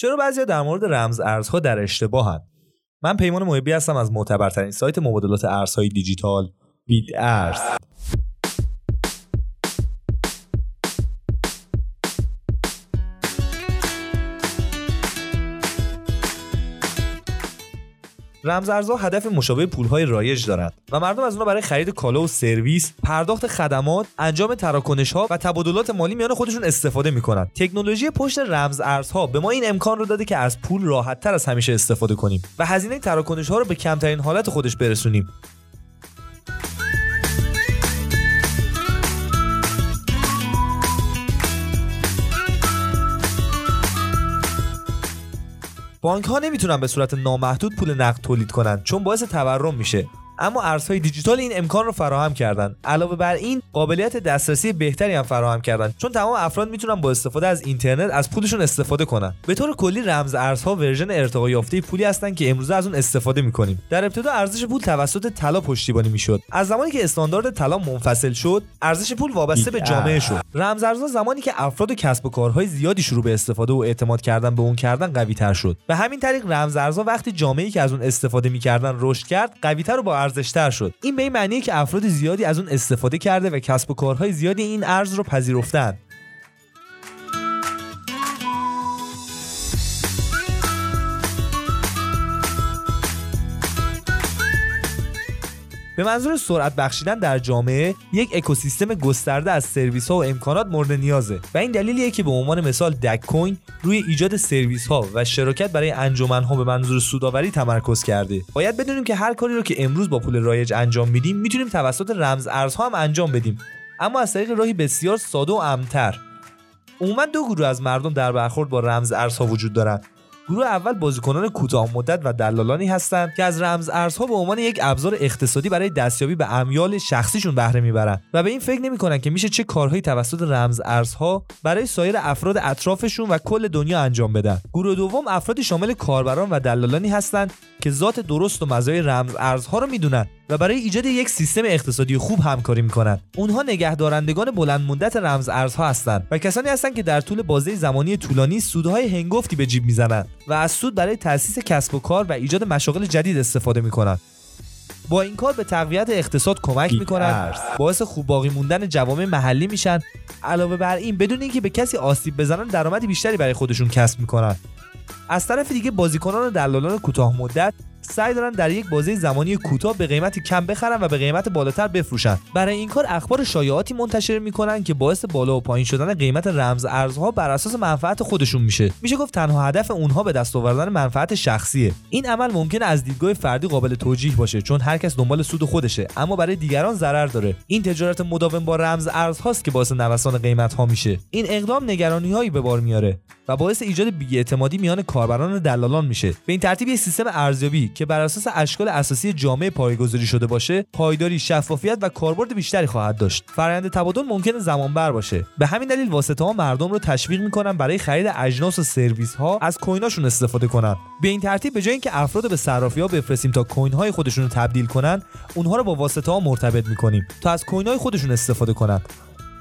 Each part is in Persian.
چرا بعضیا در مورد رمز ارزها در اشتباهند من پیمان محبی هستم از معتبرترین سایت مبادلات ارزهای دیجیتال بیت ارز. رمزارزها هدف مشابه پولهای رایج دارند و مردم از اونها برای خرید کالا و سرویس، پرداخت خدمات، انجام تراکنش ها و تبادلات مالی میان خودشون استفاده می‌کنند. تکنولوژی پشت رمز ارزها به ما این امکان رو داده که از پول راحت تر از همیشه استفاده کنیم و هزینه تراکنش ها رو به کمترین حالت خودش برسونیم. بانک ها نمی‌تونن به صورت نامحدود پول نقد تولید کنند چون باعث تورم میشه. اما ارزهای دیجیتال این امکان رو فراهم کردن. علاوه بر این قابلیت دسترسی بهتری هم فراهم کردن. چون تمام افراد می‌تونن با استفاده از اینترنت از پولشون استفاده کنن. به طور کلی رمز ارزها ورژن ارتقا یافته پولی هستن که امروزه از اون استفاده می‌کنیم. در ابتدا ارزش پول توسط طلا پشتیبانی می‌شد. از زمانی که استاندارد طلا منفصل شد ارزش پول وابسته به جامعه شد. رمز ارزها زمانی که افراد و کسب و کارهای زیادی شروع به استفاده و اعتماد کردن به اون کردن قوی تر شد. به همین طریق رمز ارزها وقتی جامعه‌ای که از اون استفاده می‌کردن رشد کرد قوی تر و با ارزشتر شد. این به این معنیه که افراد زیادی از اون استفاده کرده و کسب و کارهای زیادی این ارز رو پذیرفتن. به منظور سرعت بخشیدن در جامعه یک اکوسیستم گسترده از سرویس ها و امکانات مورد نیازه و این دلیلیه که به عنوان مثال دک کوین روی ایجاد سرویس ها و شراکت برای انجمن ها به منظور سوداوری تمرکز کرده. باید بدونیم که هر کاری رو که امروز با پول رایج انجام میدیم می‌تونیم توسط رمز ارزها هم انجام بدیم. اما از طریق راهی بسیار ساده و امتر عموما دو گروه از مردم در برخورد با رمز ارزها وجود دارند گروه اول بازیکنان کوتاه مدت و دلالانی هستند که از رمز ارزها به عنوان یک ابزار اقتصادی برای دستیابی به امیال شخصیشون بهره می‌برن و به این فکر نمی‌کنن که میشه چه کارهایی توسط رمز ارزها برای سایر افراد اطرافشون و کل دنیا انجام بدن. گروه دوم افرادی شامل کاربران و دلالانی هستند که ذات درست و مزایای رمز ارزها رو می‌دونن. و برای ایجاد یک سیستم اقتصادی خوب همکاری می‌کنند اونها نگهدارندگان بلند مدت رمز ارزها هستند و کسانی هستند که در طول بازه زمانی طولانی سودهای هنگفتی به جیب می‌زنند و از سود برای تأسیس کسب و کار و ایجاد مشاغل جدید استفاده می‌کنند با این کار به تقویت اقتصاد کمک می‌کنند باعث خوب باقی موندن جوامع محلی میشن. علاوه بر این بدون اینکه به کسی آسیب بزنن درآمد بیشتری برای خودشون کسب می‌کنن. از طرف دیگه بازیکنان و دلالان کوتاه مدت سعی دارن در یک بازه زمانی کوتاه به قیمت کم بخرن و به قیمت بالاتر بفروشن. برای این کار اخبار شایعاتی منتشر می‌کنن که باعث بالا و پایین شدن قیمت رمز ارزها بر اساس منفعت خودشون میشه. میشه گفت تنها هدف اونها به دست آوردن منفعت شخصیه. این عمل ممکنه از دیدگاه فردی قابل توجیه باشه چون هر کس دنبال سود خودشه اما برای دیگران ضرر داره. این تجارت مداوم با رمز ارزهاست که باعث نوسان قیمت ها میشه. این اقدام نگرانی هایی به بار میاره. و باعث ایجاد بیاعتمادی میان کاربران و دلالان میشه. به این ترتیب یک سیستم ارزیابی که بر اساس اشکال اساسی جامعه پایگذاری شده باشه پایداری شفافیت و کاربرد بیشتری خواهد داشت. فرآیند تبادل ممکن زمان بر باشه. به همین دلیل واسطه ها مردم رو تشویق می‌کنن برای خرید اجناس و سرویس ها از کویناشون استفاده کنن. به این ترتیب به جای اینکه افراد به صرافی ها بفرستیم تا کوین های خودشون رو تبدیل کنن اونها رو با واسطه ها مرتبط می‌کنیم تا از کوین های خودشون استفاده کنن.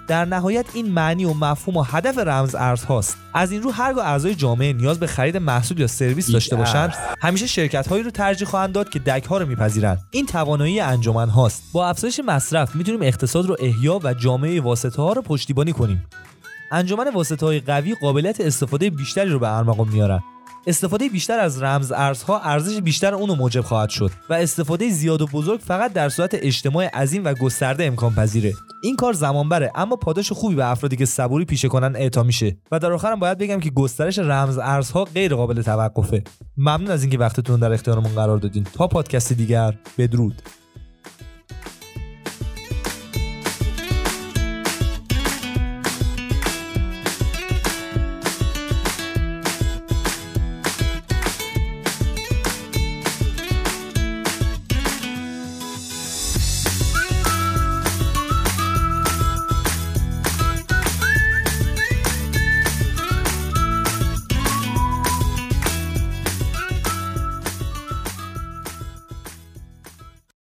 در نهایت این معنی و مفهوم و هدف رمز ارز هاست. از این رو هرگاه اعضای جامعه نیاز به خرید محصول یا سرویس داشته باشند. همیشه شرکت هایی رو ترجیح خواهند داد که دک ها رو میپذیرند. این توانایی انجمن هاست. با افزایش مصرف می‌تونیم اقتصاد رو احیا و جامعه واسطه ها رو پشتیبانی کنیم. انجمن واسطه های قوی قابلیت استفاده بیشتری رو به ارمغان میارن استفاده بیشتر از رمز ارزها ارزش بیشتر اونو موجب خواهد شد و استفاده زیاد و بزرگ فقط در صورت اجتماع عظیم و گسترده امکان پذیره. این کار زمان بره اما پاداش خوبی به افرادی که صبوری پیشه کنن اعطا میشه و در آخرم باید بگم که گسترش رمز ارزها غیر قابل توقفه. ممنون از اینکه وقتتون در اختیارمون قرار دادین. تا پادکست دیگر بدرود.